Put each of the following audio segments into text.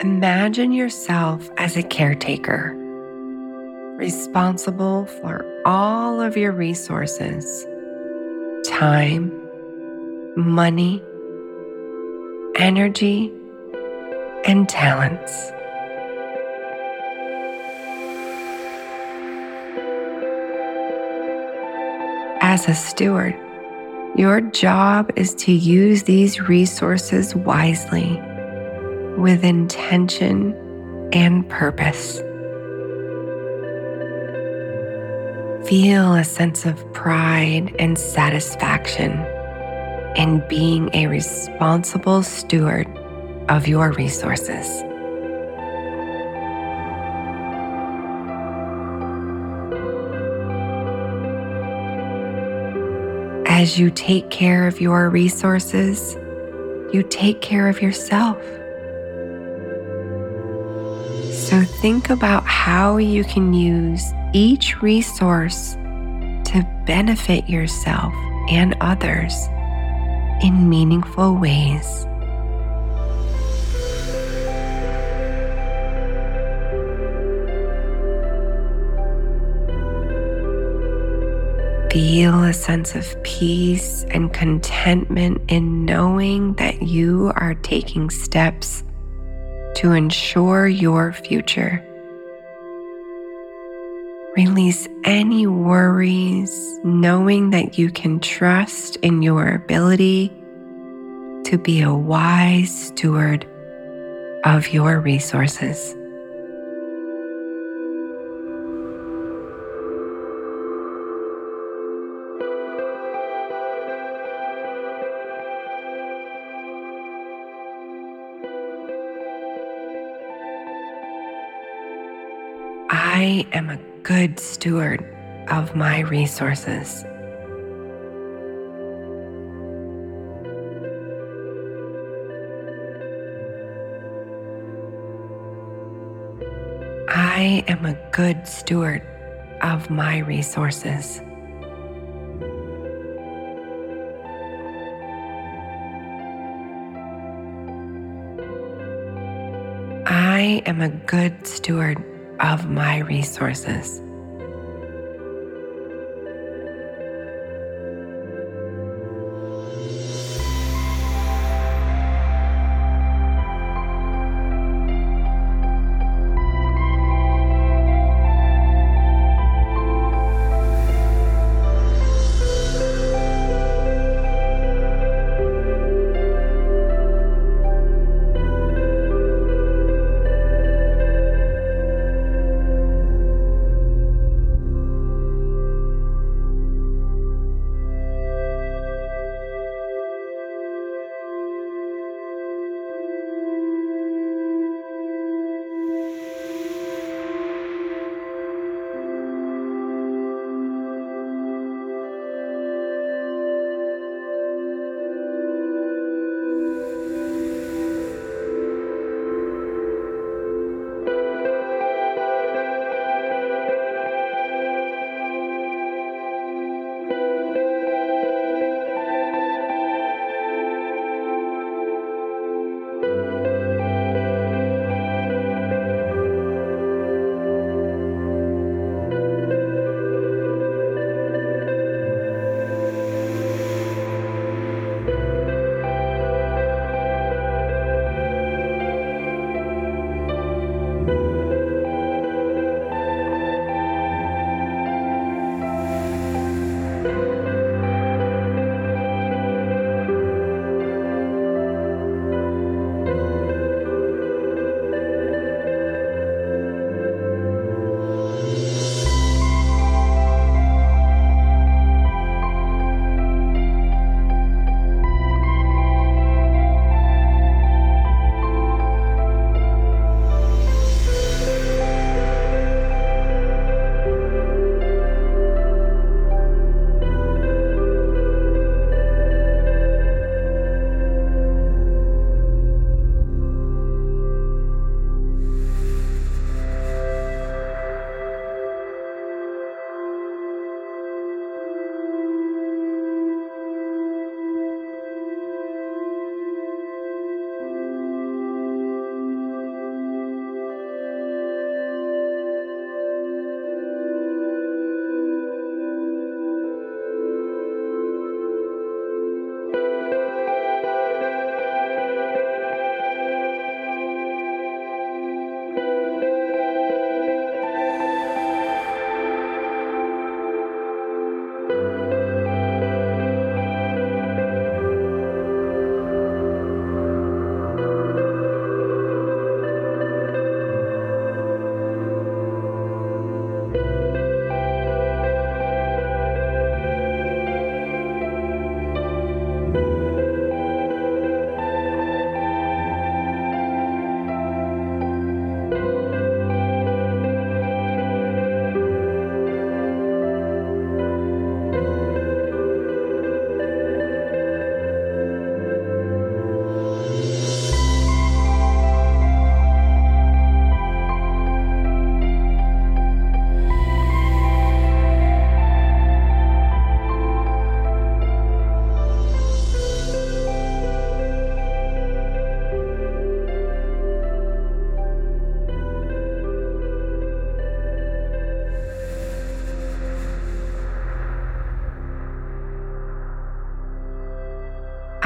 Imagine yourself as a caretaker, responsible for all of your resources time, money, energy, and talents. As a steward, your job is to use these resources wisely with intention and purpose. Feel a sense of pride and satisfaction in being a responsible steward of your resources. As you take care of your resources, you take care of yourself. Think about how you can use each resource to benefit yourself and others in meaningful ways. Feel a sense of peace and contentment in knowing that you are taking steps to ensure your future. Release any worries, knowing that you can trust in your ability to be a wise steward of your resources. Am a good steward of my resources. I am a good steward of my resources. I am a good steward of my resources.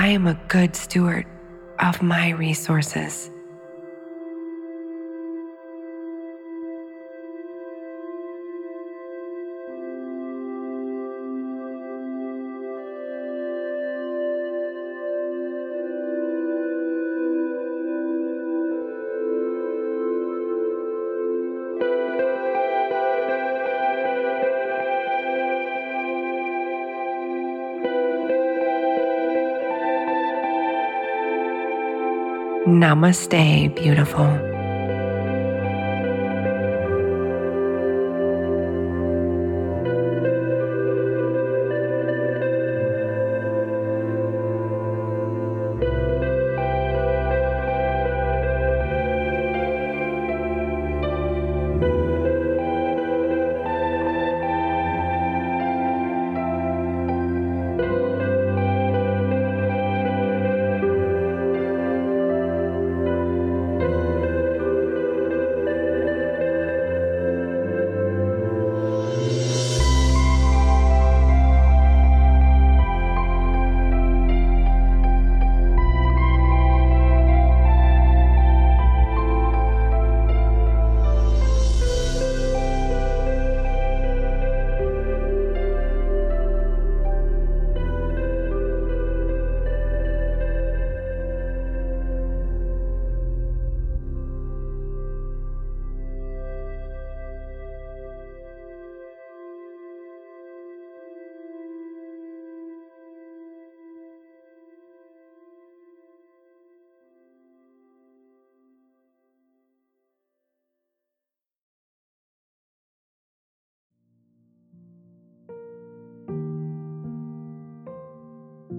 I am a good steward of my resources. Namaste, beautiful.